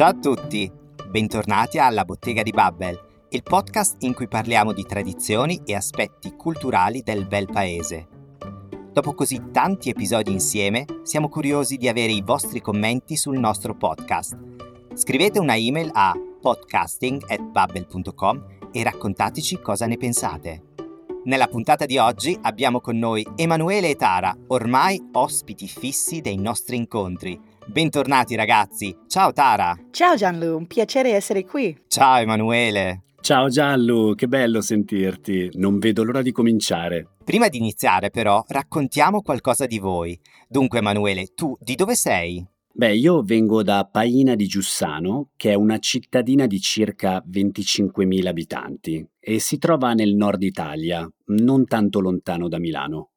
Ciao a tutti, bentornati alla Bottega di Babbel, il podcast in cui parliamo di tradizioni e aspetti culturali del bel paese. Dopo così tanti episodi insieme, siamo curiosi di avere i vostri commenti sul nostro podcast. Scrivete una email a podcasting.babbel.com e raccontateci cosa ne pensate. Nella puntata di oggi abbiamo con noi Emanuele e Tara, ormai ospiti fissi dei nostri incontri. Bentornati ragazzi. Ciao Tara. Ciao Gianlu, un piacere essere qui. Ciao Emanuele. Ciao Giallo, che bello sentirti. Non vedo l'ora di cominciare. Prima di iniziare però raccontiamo qualcosa di voi. Dunque Emanuele, tu di dove sei? Beh, io vengo da Paina di Giussano, che è una cittadina di circa 25.000 abitanti e si trova nel nord Italia, non tanto lontano da Milano.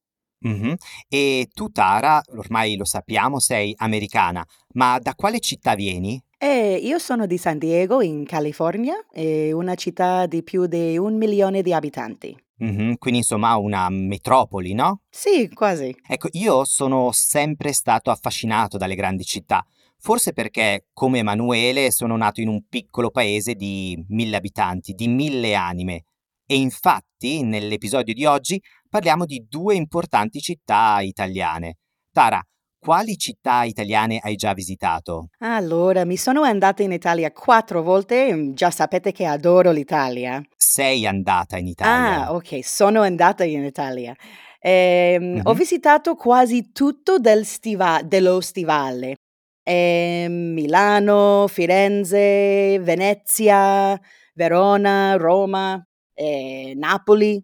Mhm. E tu Tara, ormai lo sappiamo, sei americana, ma da quale città vieni? E io sono di San Diego, in California, è una città di più di un milione di abitanti. Mhm, Quindi insomma una metropoli, no? Sì, quasi. Ecco, io sono sempre stato affascinato dalle grandi città, forse perché, come Emanuele, sono nato in un piccolo paese di mille abitanti, di mille anime. E infatti, nell'episodio di oggi, parliamo di due importanti città italiane. Tara, quali città italiane hai già visitato? Allora, mi sono andata in Italia quattro volte, già sapete che adoro l'Italia. Sei andata in Italia. Ah, ok, sono andata in Italia. Ehm, Ho Mhm. visitato quasi tutto del stiva- dello stivale. Ehm, Milano, Firenze, Venezia, Verona, Roma, eh, Napoli,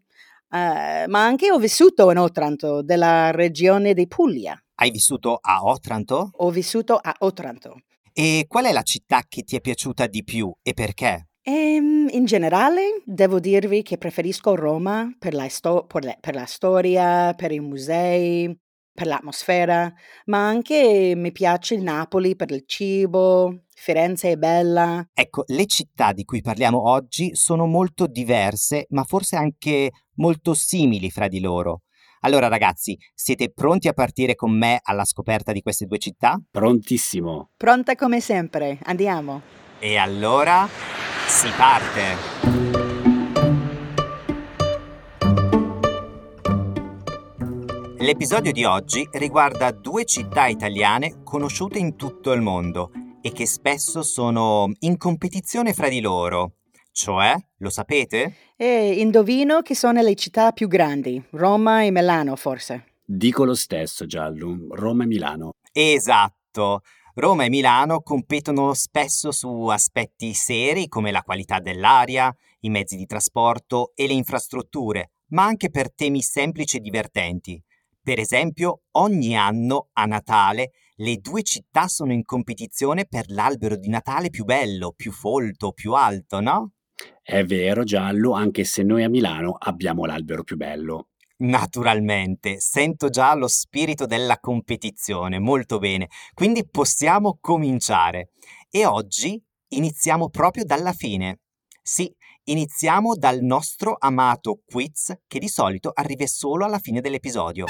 eh, ma anche ho vissuto in Otranto, della regione di Puglia. Hai vissuto a Otranto? Ho vissuto a Otranto. E qual è la città che ti è piaciuta di più e perché? Ehm, in generale, devo dirvi che preferisco Roma per la, sto- per la- per la storia, per i musei, per l'atmosfera, ma anche mi piace il Napoli per il cibo, Firenze è bella. Ecco, le città di cui parliamo oggi sono molto diverse, ma forse anche molto simili fra di loro. Allora, ragazzi, siete pronti a partire con me alla scoperta di queste due città? Prontissimo. Pronta come sempre, andiamo. E allora si parte! L'episodio di oggi riguarda due città italiane conosciute in tutto il mondo e che spesso sono in competizione fra di loro. Cioè, lo sapete? E indovino che sono le città più grandi, Roma e Milano forse. Dico lo stesso, Giallo. Roma e Milano. Esatto. Roma e Milano competono spesso su aspetti seri come la qualità dell'aria, i mezzi di trasporto e le infrastrutture, ma anche per temi semplici e divertenti. Per esempio, ogni anno a Natale le due città sono in competizione per l'albero di Natale più bello, più folto, più alto, no? È vero, Giallo, anche se noi a Milano abbiamo l'albero più bello. Naturalmente, sento già lo spirito della competizione, molto bene, quindi possiamo cominciare. E oggi iniziamo proprio dalla fine. Sì, iniziamo dal nostro amato quiz che di solito arriva solo alla fine dell'episodio.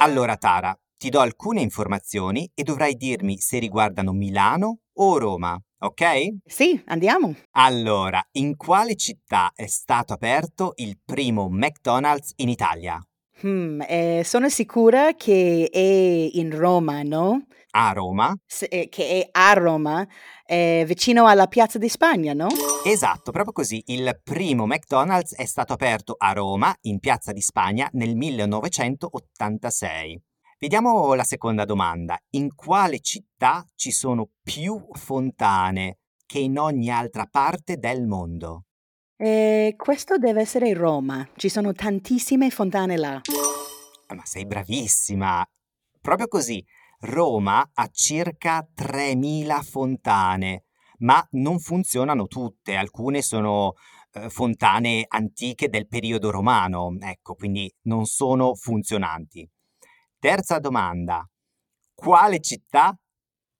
Allora Tara, ti do alcune informazioni e dovrai dirmi se riguardano Milano o Roma, ok? Sì, andiamo. Allora, in quale città è stato aperto il primo McDonald's in Italia? Hmm, eh, sono sicura che è in Roma, no? A Roma? S- eh, che è a Roma, eh, vicino alla Piazza di Spagna, no? Esatto, proprio così. Il primo McDonald's è stato aperto a Roma, in Piazza di Spagna, nel 1986. Vediamo la seconda domanda. In quale città ci sono più fontane che in ogni altra parte del mondo? Eh, questo deve essere Roma. Ci sono tantissime fontane là. Ah, Ma sei bravissima! Proprio così. Roma ha circa 3.000 fontane, ma non funzionano tutte. Alcune sono eh, fontane antiche del periodo romano, ecco, quindi non sono funzionanti. Terza domanda. Quale città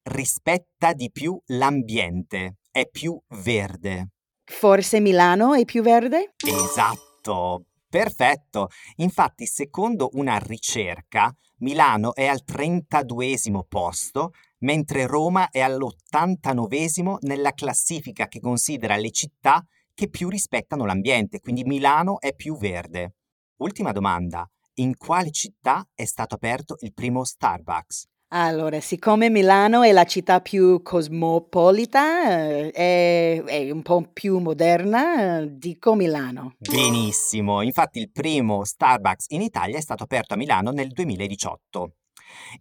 rispetta di più l'ambiente? È più verde? Forse Milano è più verde? Esatto, perfetto. Infatti, secondo una ricerca, Milano è al 32 posto, mentre Roma è all'89 nella classifica che considera le città che più rispettano l'ambiente, quindi Milano è più verde. Ultima domanda, in quale città è stato aperto il primo Starbucks? Allora, siccome Milano è la città più cosmopolita, eh, è, è un po' più moderna, dico Milano. Benissimo, infatti il primo Starbucks in Italia è stato aperto a Milano nel 2018.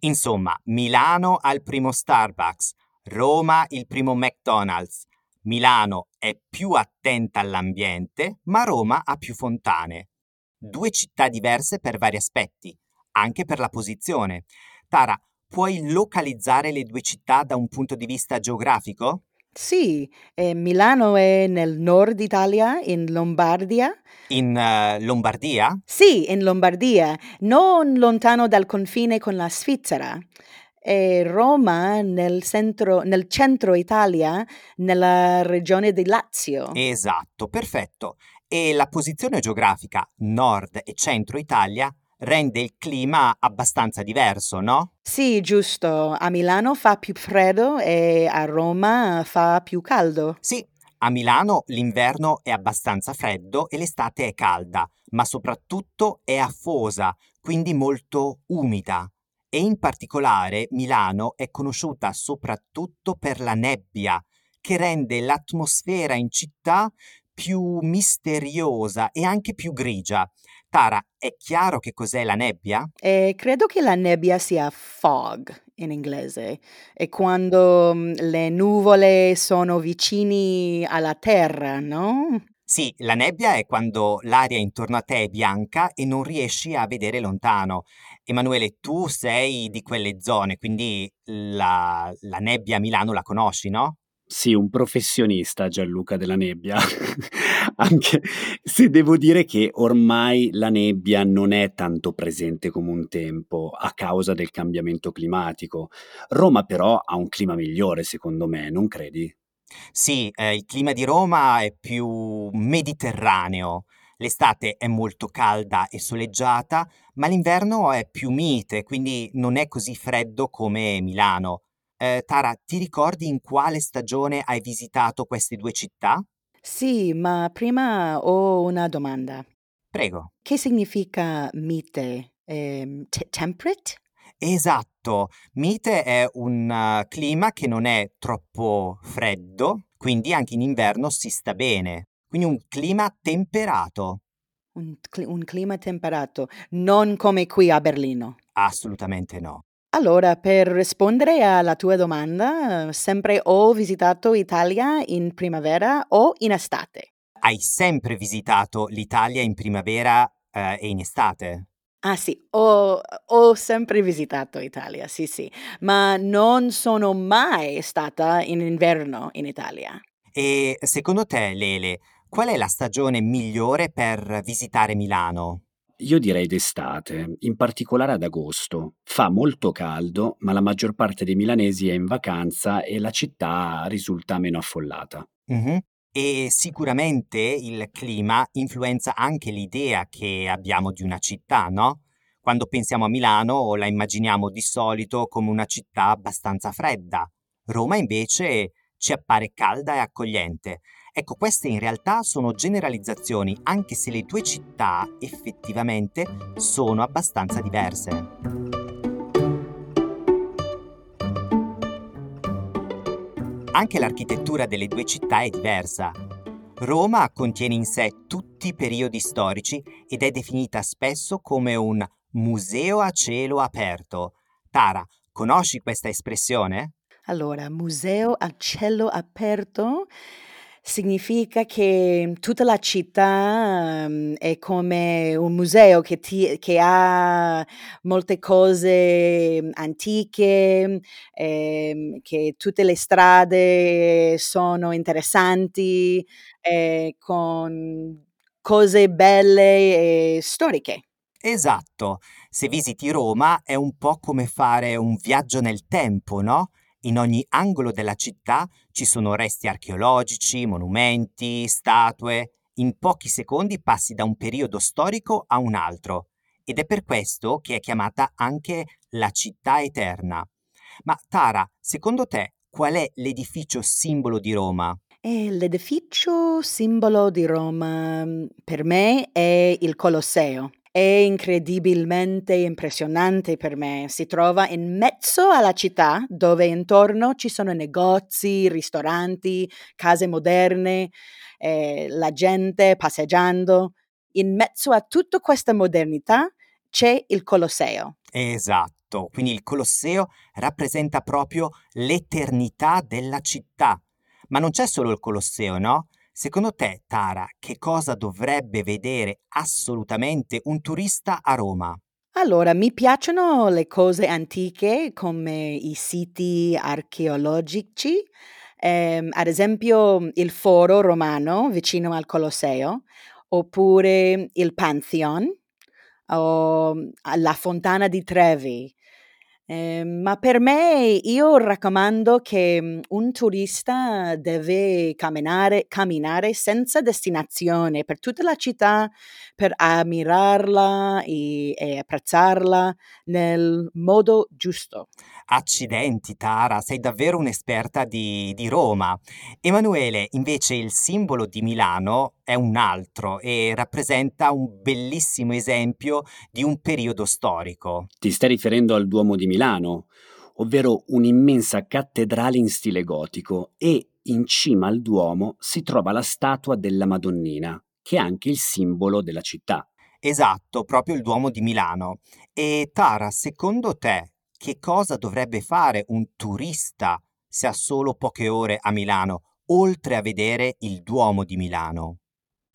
Insomma, Milano ha il primo Starbucks, Roma il primo McDonald's, Milano è più attenta all'ambiente, ma Roma ha più fontane. Due città diverse per vari aspetti, anche per la posizione. Tara, puoi localizzare le due città da un punto di vista geografico? Sì, eh, Milano è nel nord Italia, in Lombardia. In uh, Lombardia? Sì, in Lombardia, non lontano dal confine con la Svizzera e Roma nel centro, nel centro Italia, nella regione di Lazio. Esatto, perfetto. E la posizione geografica nord e centro Italia rende il clima abbastanza diverso, no? Sì, giusto. A Milano fa più freddo e a Roma fa più caldo. Sì, a Milano l'inverno è abbastanza freddo e l'estate è calda, ma soprattutto è afosa, quindi molto umida e in particolare Milano è conosciuta soprattutto per la nebbia, che rende l'atmosfera in città più misteriosa e anche più grigia. Tara, è chiaro che cos'è la nebbia? Eh, credo che la nebbia sia fog in inglese. È quando mm, le nuvole sono vicini alla terra, no? Sì, la nebbia è quando l'aria intorno a te è bianca e non riesci a vedere lontano. Emanuele, tu sei di quelle zone, quindi la, la nebbia a Milano la conosci, no? Sì, un professionista Gianluca della nebbia, anche se devo dire che ormai la nebbia non è tanto presente come un tempo a causa del cambiamento climatico. Roma però ha un clima migliore, secondo me, non credi? Sì, eh, il clima di Roma è più mediterraneo. L'estate è molto calda e soleggiata, ma l'inverno è più mite, quindi non è così freddo come Milano. Eh, Tara, ti ricordi in quale stagione hai visitato queste due città? Sì, ma prima ho una domanda. Prego. Che significa mite? Eh, t- temperate? Esatto, mite è un uh, clima che non è troppo freddo, quindi anche in inverno si sta bene. Quindi un clima temperato. Un, cl- un clima temperato, non come qui a Berlino. Assolutamente no. Allora, per rispondere alla tua domanda, sempre ho visitato Italia in primavera o in estate. Hai sempre visitato l'Italia in primavera eh, e in estate? Ah sì, ho, ho sempre visitato Italia, sì sì, ma non sono mai stata in inverno in Italia. E secondo te, Lele, qual è la stagione migliore per visitare Milano? Io direi d'estate, in particolare ad agosto. Fa molto caldo, ma la maggior parte dei milanesi è in vacanza e la città risulta meno affollata. Mhm. E sicuramente il clima influenza anche l'idea che abbiamo di una città, no? Quando pensiamo a Milano la immaginiamo di solito come una città abbastanza fredda. Roma invece ci appare calda e accogliente. Ecco, queste in realtà sono generalizzazioni, anche se le due città effettivamente sono abbastanza diverse. Anche l'architettura delle due città è diversa. Roma contiene in sé tutti i periodi storici ed è definita spesso come un museo a cielo aperto. Tara, conosci questa espressione? Allora, museo a cielo aperto significa che tutta la città um, è come un museo che, ti, che, ha molte cose antiche, eh, che tutte le strade sono interessanti, eh, con cose belle e storiche. Esatto, se visiti Roma è un po' come fare un viaggio nel tempo, no? In ogni angolo della città ci sono resti archeologici, monumenti, statue. In pochi secondi passi da un periodo storico a un altro. ed è per questo che è chiamata anche la città eterna. Ma Tara, secondo te qual è l'edificio simbolo di Roma? E l'edificio simbolo di Roma per me è il Colosseo. È incredibilmente impressionante per me. Si trova in mezzo alla città, dove intorno ci sono negozi, ristoranti, case moderne, eh, la gente passeggiando. In mezzo a tutta questa modernità c'è il Colosseo. Esatto, quindi il Colosseo rappresenta proprio l'eternità della città. Ma non c'è solo il Colosseo, no? Secondo te, Tara, che cosa dovrebbe vedere assolutamente un turista a Roma? Allora, mi piacciono le cose antiche come i siti archeologici, ehm, ad esempio il foro romano vicino al Colosseo, oppure il Pantheon, o la fontana di Trevi. Eh, ma per me io raccomando che mm, un turista deve camminare, camminare senza destinazione per tutta la città per ammirarla e, e apprezzarla nel modo giusto. Accidenti, Tara, sei davvero un'esperta di, di Roma. Emanuele, invece, il simbolo di Milano è un altro e rappresenta un bellissimo esempio di un periodo storico. Ti stai riferendo al Duomo di Milano, ovvero un'immensa cattedrale in stile gotico e in cima al Duomo si trova la statua della Madonnina, che è anche il simbolo della città. Esatto, proprio il Duomo di Milano. E Tara, secondo te, che cosa dovrebbe fare un turista se ha solo poche ore a Milano, oltre a vedere il Duomo di Milano?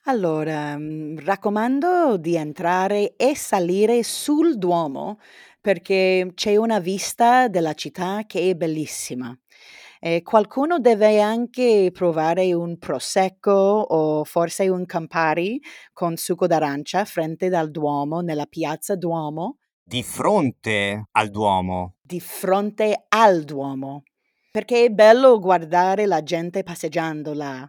Allora, mm, raccomando di entrare e salire sul Duomo perché c'è una vista della città che è bellissima. E qualcuno deve anche provare un prosecco o forse un Campari con succo d'arancia frente dal Duomo, nella piazza Duomo. Di fronte al Duomo. Di fronte al Duomo. Perché è bello guardare la gente passeggiando là.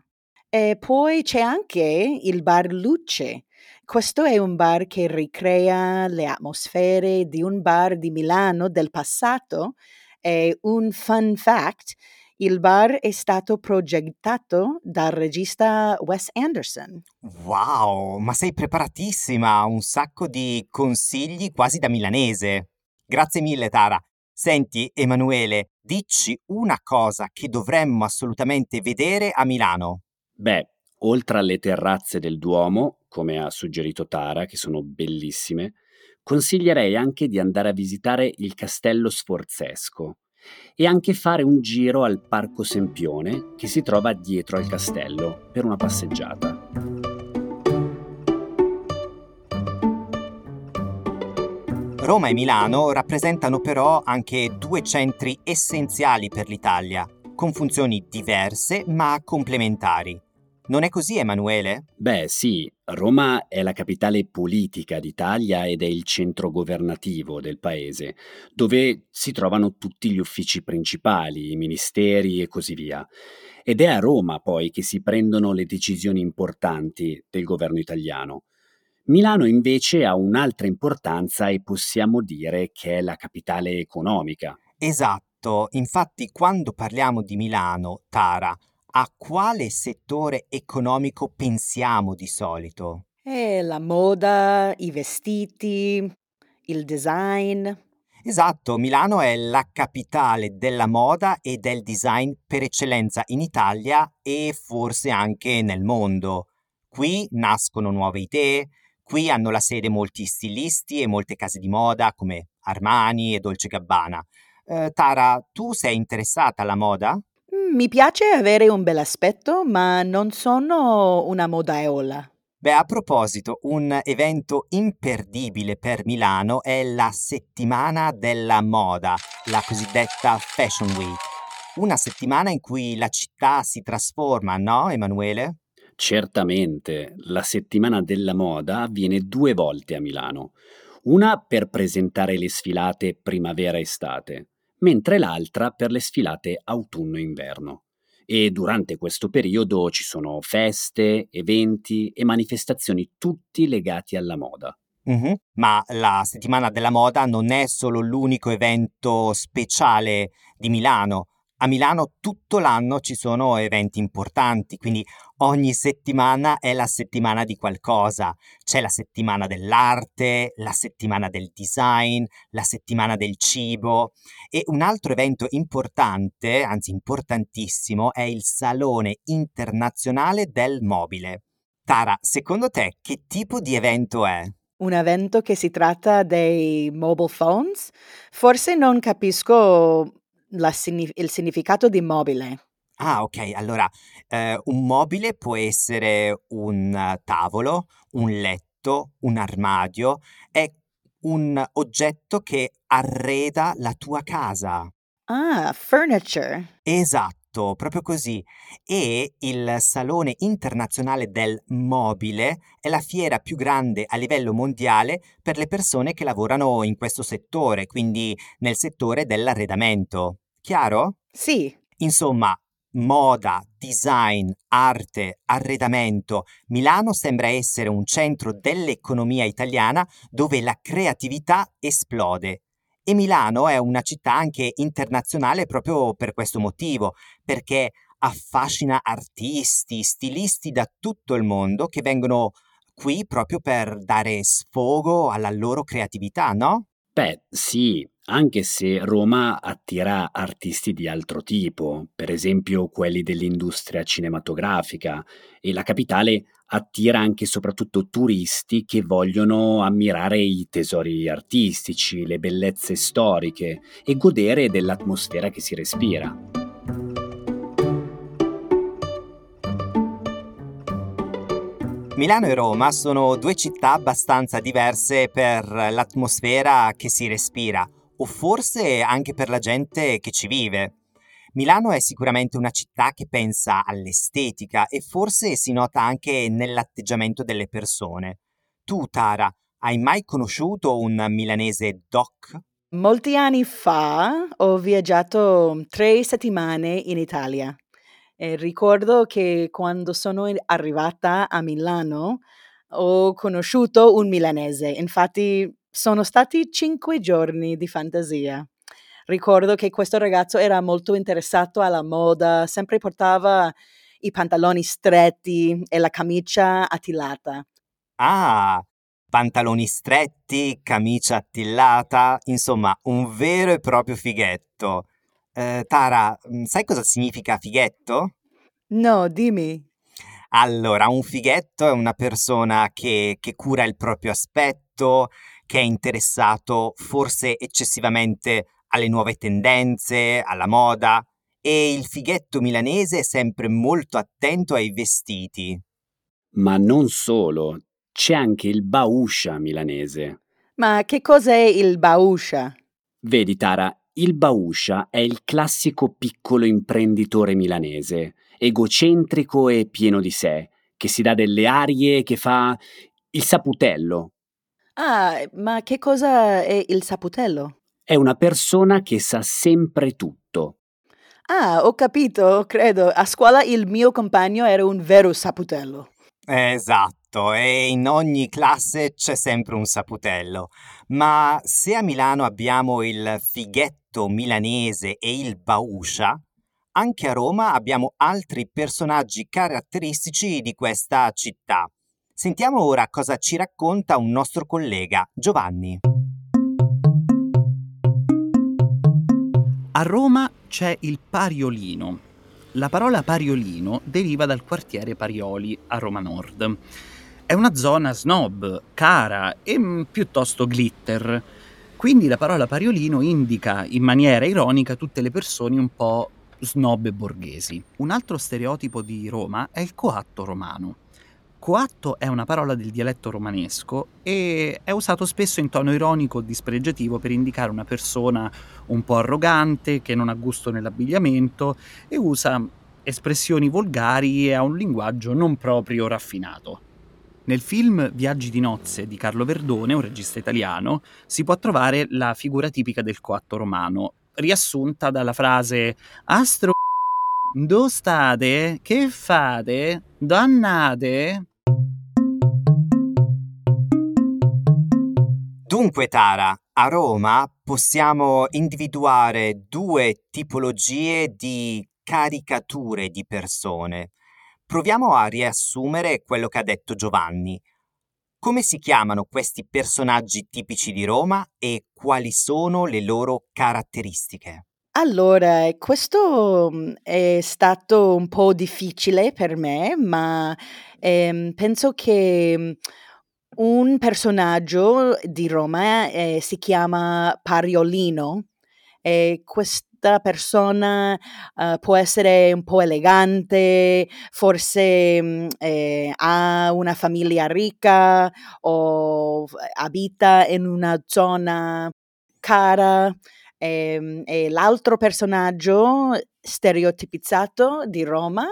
E poi c'è anche il bar Luce. Questo è un bar che ricrea le atmosfere di un bar di Milano del passato. E un fun fact, il bar è stato progettato dal regista Wes Anderson. Wow, ma sei preparatissima, un sacco di consigli quasi da milanese. Grazie mille, Tara. Senti, Emanuele, dici una cosa che dovremmo assolutamente vedere a Milano. Beh, oltre alle terrazze del Duomo, come ha suggerito Tara, che sono bellissime, consiglierei anche di andare a visitare il Castello Sforzesco e anche fare un giro al Parco Sempione che si trova dietro al castello per una passeggiata. Roma e Milano rappresentano però anche due centri essenziali per l'Italia, con funzioni diverse ma complementari. Non è così, Emanuele? Beh, sì, Roma è la capitale politica d'Italia ed è il centro governativo del paese, dove si trovano tutti gli uffici principali, i ministeri e così via. Ed è a Roma poi che si prendono le decisioni importanti del governo italiano. Milano invece ha un'altra importanza e possiamo dire che è la capitale economica. Esatto, infatti quando parliamo di Milano, Tara, a quale settore economico pensiamo di solito? Eh, la moda, i vestiti, il design. Esatto, Milano è la capitale della moda e del design per eccellenza in Italia e forse anche nel mondo. Qui nascono nuove idee, qui hanno la sede molti stilisti e molte case di moda come Armani e Dolce Gabbana. Eh, Tara, tu sei interessata alla moda? Mi piace avere un bel aspetto, ma non sono una modaiola. Beh, a proposito, un evento imperdibile per Milano è la settimana della moda, la cosiddetta Fashion Week. Una settimana in cui la città si trasforma, no, Emanuele? Certamente, la settimana della moda avviene due volte a Milano. Una per presentare le sfilate primavera-estate mentre l'altra per le sfilate autunno-inverno. E durante questo periodo ci sono feste, eventi e manifestazioni tutti legati alla moda. Mh-mh. Ma la settimana della moda non è solo l'unico evento speciale di Milano. A Milano tutto l'anno ci sono eventi importanti, quindi ogni settimana è la settimana di qualcosa. C'è la settimana dell'arte, la settimana del design, la settimana del cibo e un altro evento importante, anzi importantissimo, è il Salone internazionale del mobile. Tara, secondo te che tipo di evento è? Un evento che si tratta dei mobile phones? Forse non capisco signif- il significato di mobile. Ah, ok. Allora, eh, un mobile può essere un tavolo, un letto, un armadio, è un oggetto che arreda la tua casa. Ah, furniture. Esatto, proprio così. E il Salone internazionale del mobile è la fiera più grande a livello mondiale per le persone che lavorano in questo settore, quindi nel settore dell'arredamento. Chiaro? Sì. Insomma, moda, design, arte, arredamento. Milano sembra essere un centro dell'economia italiana dove la creatività esplode. E Milano è una città anche internazionale proprio per questo motivo, perché affascina artisti, stilisti da tutto il mondo che vengono qui proprio per dare sfogo alla loro creatività, no? Beh, sì, anche se Roma attira artisti di altro tipo, per esempio quelli dell'industria cinematografica, e la capitale attira anche e soprattutto turisti che vogliono ammirare i tesori artistici, le bellezze storiche e godere dell'atmosfera che si respira. Milano e Roma sono due città abbastanza diverse per l'atmosfera che si respira, o forse anche per la gente che ci vive. Milano è sicuramente una città che pensa all'estetica e forse si nota anche nell'atteggiamento delle persone. Tu, Tara, hai mai conosciuto un milanese doc? Molti anni fa ho viaggiato tre settimane in Italia. E ricordo che quando sono arrivata a Milano ho conosciuto un milanese. Infatti sono stati cinque giorni di fantasia. Ricordo che questo ragazzo era molto interessato alla moda, sempre portava i pantaloni stretti e la camicia attillata. Ah, pantaloni stretti, camicia attillata, insomma, un vero e proprio fighetto. Eh, Tara, mm, sai cosa significa fighetto? No, dimmi. Allora, un fighetto è una persona che, che cura il proprio aspetto, che è interessato forse eccessivamente alle nuove tendenze, alla moda, e il fighetto milanese è sempre molto attento ai vestiti. Ma non solo, c'è anche il bauscia milanese. Ma che cos'è il bauscia? Vedi Tara, il bauscia è il classico piccolo imprenditore milanese, egocentrico e pieno di sé, che si dà delle arie, che fa il saputello, Ah, ma che cosa è il saputello? È una persona che sa sempre tutto. Ah, ho capito, credo. A scuola il mio compagno era un vero saputello. Esatto, e in ogni classe c'è sempre un saputello. Ma se a Milano abbiamo il fighetto milanese e il bauscia, anche a Roma abbiamo altri personaggi caratteristici di questa città. Sentiamo ora cosa ci racconta un nostro collega, Giovanni. A Roma c'è il Pariolino. La parola Pariolino deriva dal quartiere Parioli a Roma Nord. È una zona snob, cara e mm, piuttosto glitter. Quindi la parola Pariolino indica in maniera ironica tutte le persone un po' snob e borghesi. Un altro stereotipo di Roma è il coatto romano. Coatto è una parola del dialetto romanesco e è usato spesso in tono ironico o dispregiativo per indicare una persona un po' arrogante, che non ha gusto nell'abbigliamento e usa espressioni volgari e ha un linguaggio non proprio raffinato. Nel film Viaggi di nozze di Carlo Verdone, un regista italiano, si può trovare la figura tipica del coatto romano, riassunta dalla frase Astro dove state? Che fate? Dannate? Dunque, Tara, a Roma possiamo individuare due tipologie di caricature di persone. Proviamo a riassumere quello che ha detto Giovanni. Come si chiamano questi personaggi tipici di Roma e quali sono le loro caratteristiche? Allora, questo mm, è stato un po' difficile per me, ma ehm, penso che mm, un personaggio di Roma eh, si chiama Pariolino e questa persona uh, può essere un po' elegante, forse mm, eh, ha una famiglia ricca o abita in una zona cara. E, ehm, e l'altro personaggio stereotipizzato di Roma,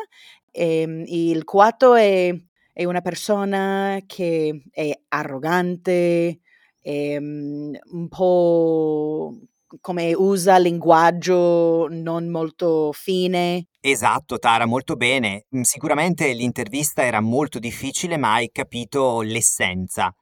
ehm, il quarto è è una persona che è arrogante, um, un po' come usa linguaggio non molto fine. Esatto, Tara, molto bene. Mm, sicuramente l'intervista era molto difficile, ma hai capito l'essenza.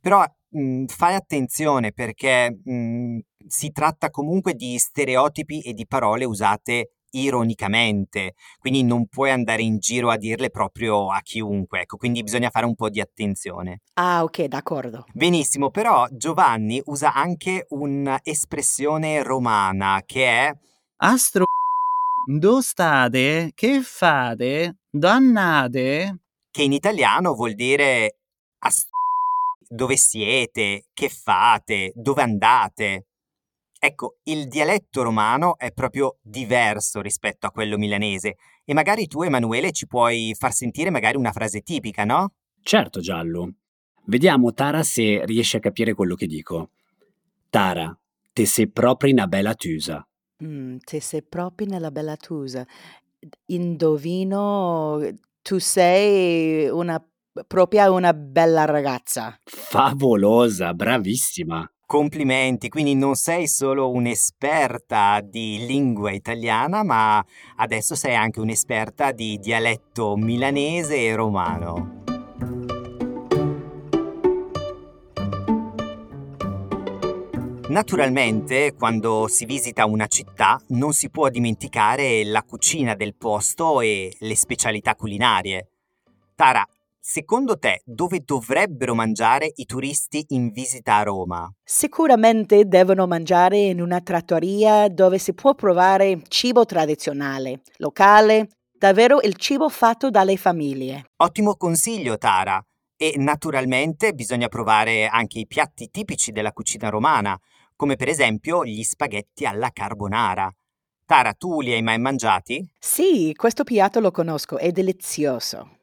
Però mh, mm, fai attenzione perché mh, mm, si tratta comunque di stereotipi e di parole usate ironicamente, quindi non puoi andare in giro a dirle proprio a chiunque, ecco, quindi bisogna fare un po' di attenzione. Ah, ok, d'accordo. Benissimo, però Giovanni usa anche un'espressione romana che è Astro dove state? Che fate? Dannate? Che in italiano vuol dire Ast- dove siete? Che fate? Dove andate? Ecco, il dialetto romano è proprio diverso rispetto a quello milanese e magari tu, Emanuele, ci puoi far sentire magari una frase tipica, no? Certo, Giallo. Vediamo, Tara, se riesci a capire quello che dico. Tara, te sei proprio una bella tusa. Mm, te sei proprio una bella tusa. Indovino, tu sei una propria una bella ragazza. Favolosa, bravissima. Complimenti, quindi non sei solo un'esperta di lingua italiana, ma adesso sei anche un'esperta di dialetto milanese e romano. Naturalmente, quando si visita una città, non si può dimenticare la cucina del posto e le specialità culinarie. Tara, Secondo te, dove dovrebbero mangiare i turisti in visita a Roma? Sicuramente devono mangiare in una trattoria dove si può provare cibo tradizionale, locale, davvero il cibo fatto dalle famiglie. Ottimo consiglio, Tara. E naturalmente bisogna provare anche i piatti tipici della cucina romana, come per esempio gli spaghetti alla carbonara. Tara, tu li hai mai mangiati? Sì, questo piatto lo conosco, è delizioso.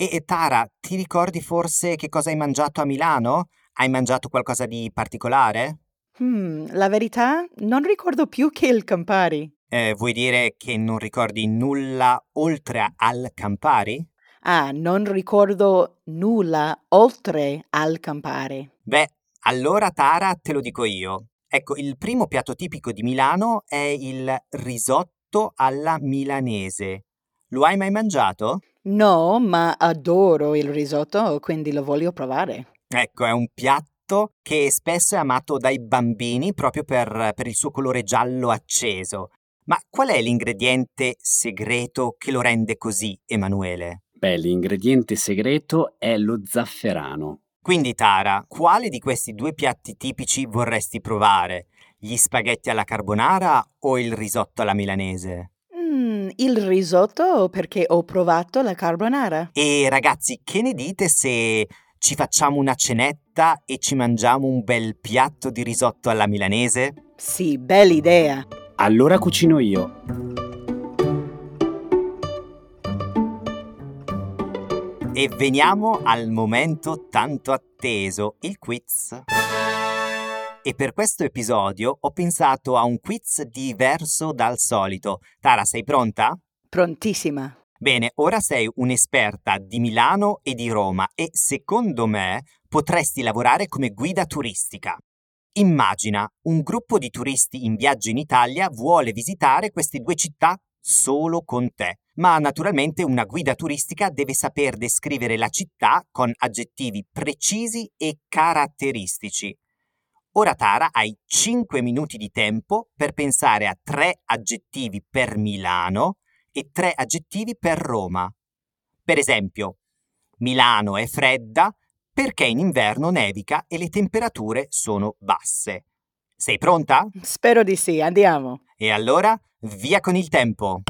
E, e Tara, ti ricordi forse che cosa hai mangiato a Milano? Hai mangiato qualcosa di particolare? Hmm, la verità non ricordo più che il Campari. Eh, vuoi dire che non ricordi nulla oltre al Campari? Ah, non ricordo nulla oltre al Campari. Beh, allora Tara te lo dico io. Ecco, il primo piatto tipico di Milano è il risotto alla milanese. Lo hai mai mangiato? No, ma adoro il risotto, quindi lo voglio provare. Ecco, è un piatto che spesso è amato dai bambini proprio per, per il suo colore giallo acceso. Ma qual è l'ingrediente segreto che lo rende così, Emanuele? Beh, l'ingrediente segreto è lo zafferano. Quindi, Tara, quale di questi due piatti tipici vorresti provare? Gli spaghetti alla carbonara o il risotto alla milanese? Il risotto perché ho provato la carbonara. E ragazzi, che ne dite se ci facciamo una cenetta e ci mangiamo un bel piatto di risotto alla milanese? Sì, bella idea. Allora cucino io. E veniamo al momento tanto atteso, il quiz. E per questo episodio ho pensato a un quiz diverso dal solito. Tara, sei pronta? Prontissima. Bene, ora sei un'esperta di Milano e di Roma e secondo me potresti lavorare come guida turistica. Immagina, un gruppo di turisti in viaggio in Italia vuole visitare queste due città solo con te, ma naturalmente una guida turistica deve saper descrivere la città con aggettivi precisi e caratteristici. Ora Tara hai 5 minuti di tempo per pensare a tre aggettivi per Milano e tre aggettivi per Roma. Per esempio, Milano è fredda perché in inverno nevica e le temperature sono basse. Sei pronta? Spero di sì, andiamo. E allora, via con il tempo.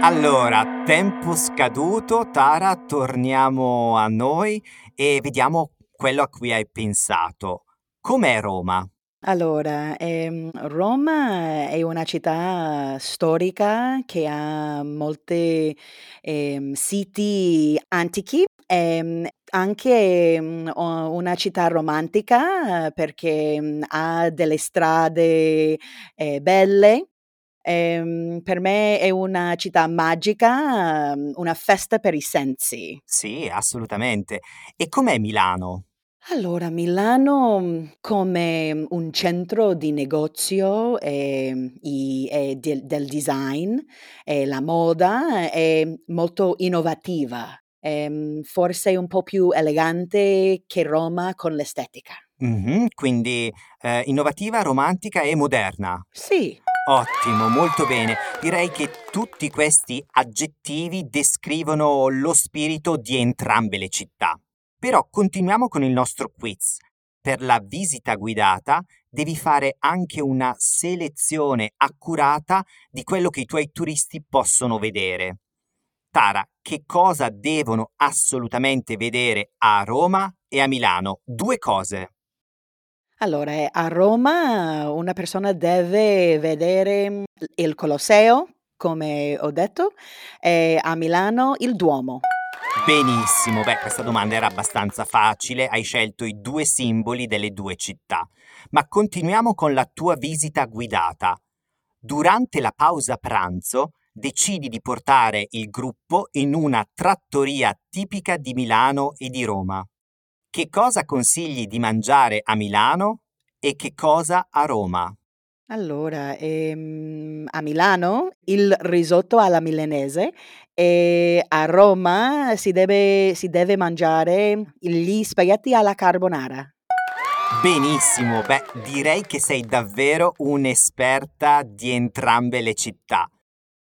Allora, tempo scaduto, Tara, torniamo a noi e vediamo quello a cui hai pensato. Com'è Roma? Allora, ehm, Roma è una città storica che ha molti ehm, siti antichi, ehm, anche mm, una città romantica perché mm, ha delle strade eh, belle. Ehm, per me è una città magica, mm, una festa per i sensi. Sì, assolutamente. E com'è Milano? Allora, Milano mm, come un centro di negozio e, i- e del, del design e la moda è molto innovativa, ehm, forse un po' più elegante che Roma con l'estetica. Mhm, quindi eh, innovativa, romantica e moderna. Sì, Ottimo, molto bene. Direi che tutti questi aggettivi descrivono lo spirito di entrambe le città. Però continuiamo con il nostro quiz. Per la visita guidata devi fare anche una selezione accurata di quello che i tuoi turisti possono vedere. Tara, che cosa devono assolutamente vedere a Roma e a Milano? Due cose. Allora eh, a Roma una persona deve vedere mm, il Colosseo, come ho detto, e a Milano il Duomo. Benissimo, beh, questa domanda era abbastanza facile, hai scelto i due simboli delle due città. Ma continuiamo con la tua visita guidata. Durante la pausa pranzo decidi di portare il gruppo in una trattoria tipica di Milano e di Roma. Che cosa consigli di mangiare a Milano e che cosa a Roma? Allora, ehm, a Milano il risotto alla milanese e a Roma si deve, si deve mangiare gli spaghetti alla carbonara. Benissimo, beh, direi che sei davvero un'esperta di entrambe le città.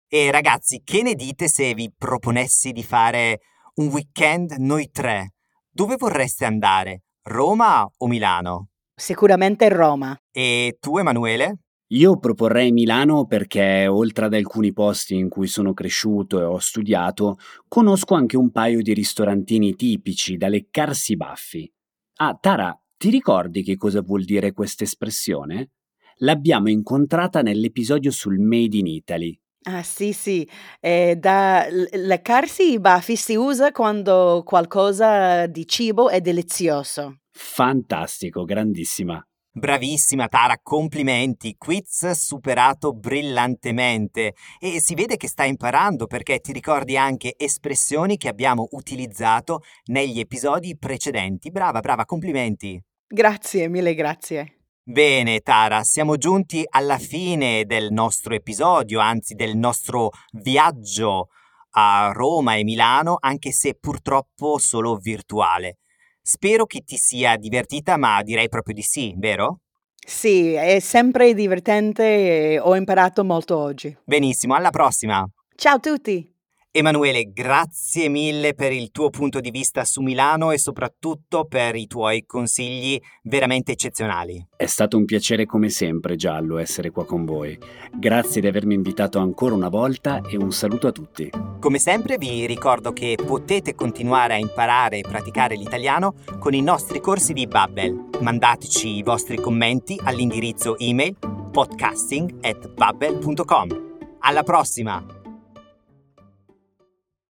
E ragazzi, che ne dite se vi proponessi di fare un weekend noi tre? Dove vorreste andare? Roma o Milano? Sicuramente Roma. E tu, Emanuele? Io proporrei Milano perché, oltre ad alcuni posti in cui sono cresciuto e ho studiato, conosco anche un paio di ristorantini tipici da leccarsi i baffi. Ah, Tara, ti ricordi che cosa vuol dire questa espressione? L'abbiamo incontrata nell'episodio sul Made in Italy. Ah sì, sì, eh, da l- leccarsi i baffi si usa quando qualcosa di cibo è delizioso. Fantastico, grandissima. Bravissima Tara, complimenti, quiz superato brillantemente e si vede che stai imparando perché ti ricordi anche espressioni che abbiamo utilizzato negli episodi precedenti. Brava, brava, complimenti. Grazie, mille grazie. Bene, Tara, siamo giunti alla fine del nostro episodio, anzi del nostro viaggio a Roma e Milano, anche se purtroppo solo virtuale. Spero che ti sia divertita, ma direi proprio di sì, vero? Sì, è sempre divertente e ho imparato molto oggi. Benissimo, alla prossima. Ciao a tutti! Emanuele, grazie mille per il tuo punto di vista su Milano e soprattutto per i tuoi consigli veramente eccezionali. È stato un piacere come sempre, Giallo, essere qua con voi. Grazie di avermi invitato ancora una volta e un saluto a tutti. Come sempre vi ricordo che potete continuare a imparare e praticare l'italiano con i nostri corsi di Babbel. Mandateci i vostri commenti all'indirizzo email podcasting@babbel.com. Alla prossima!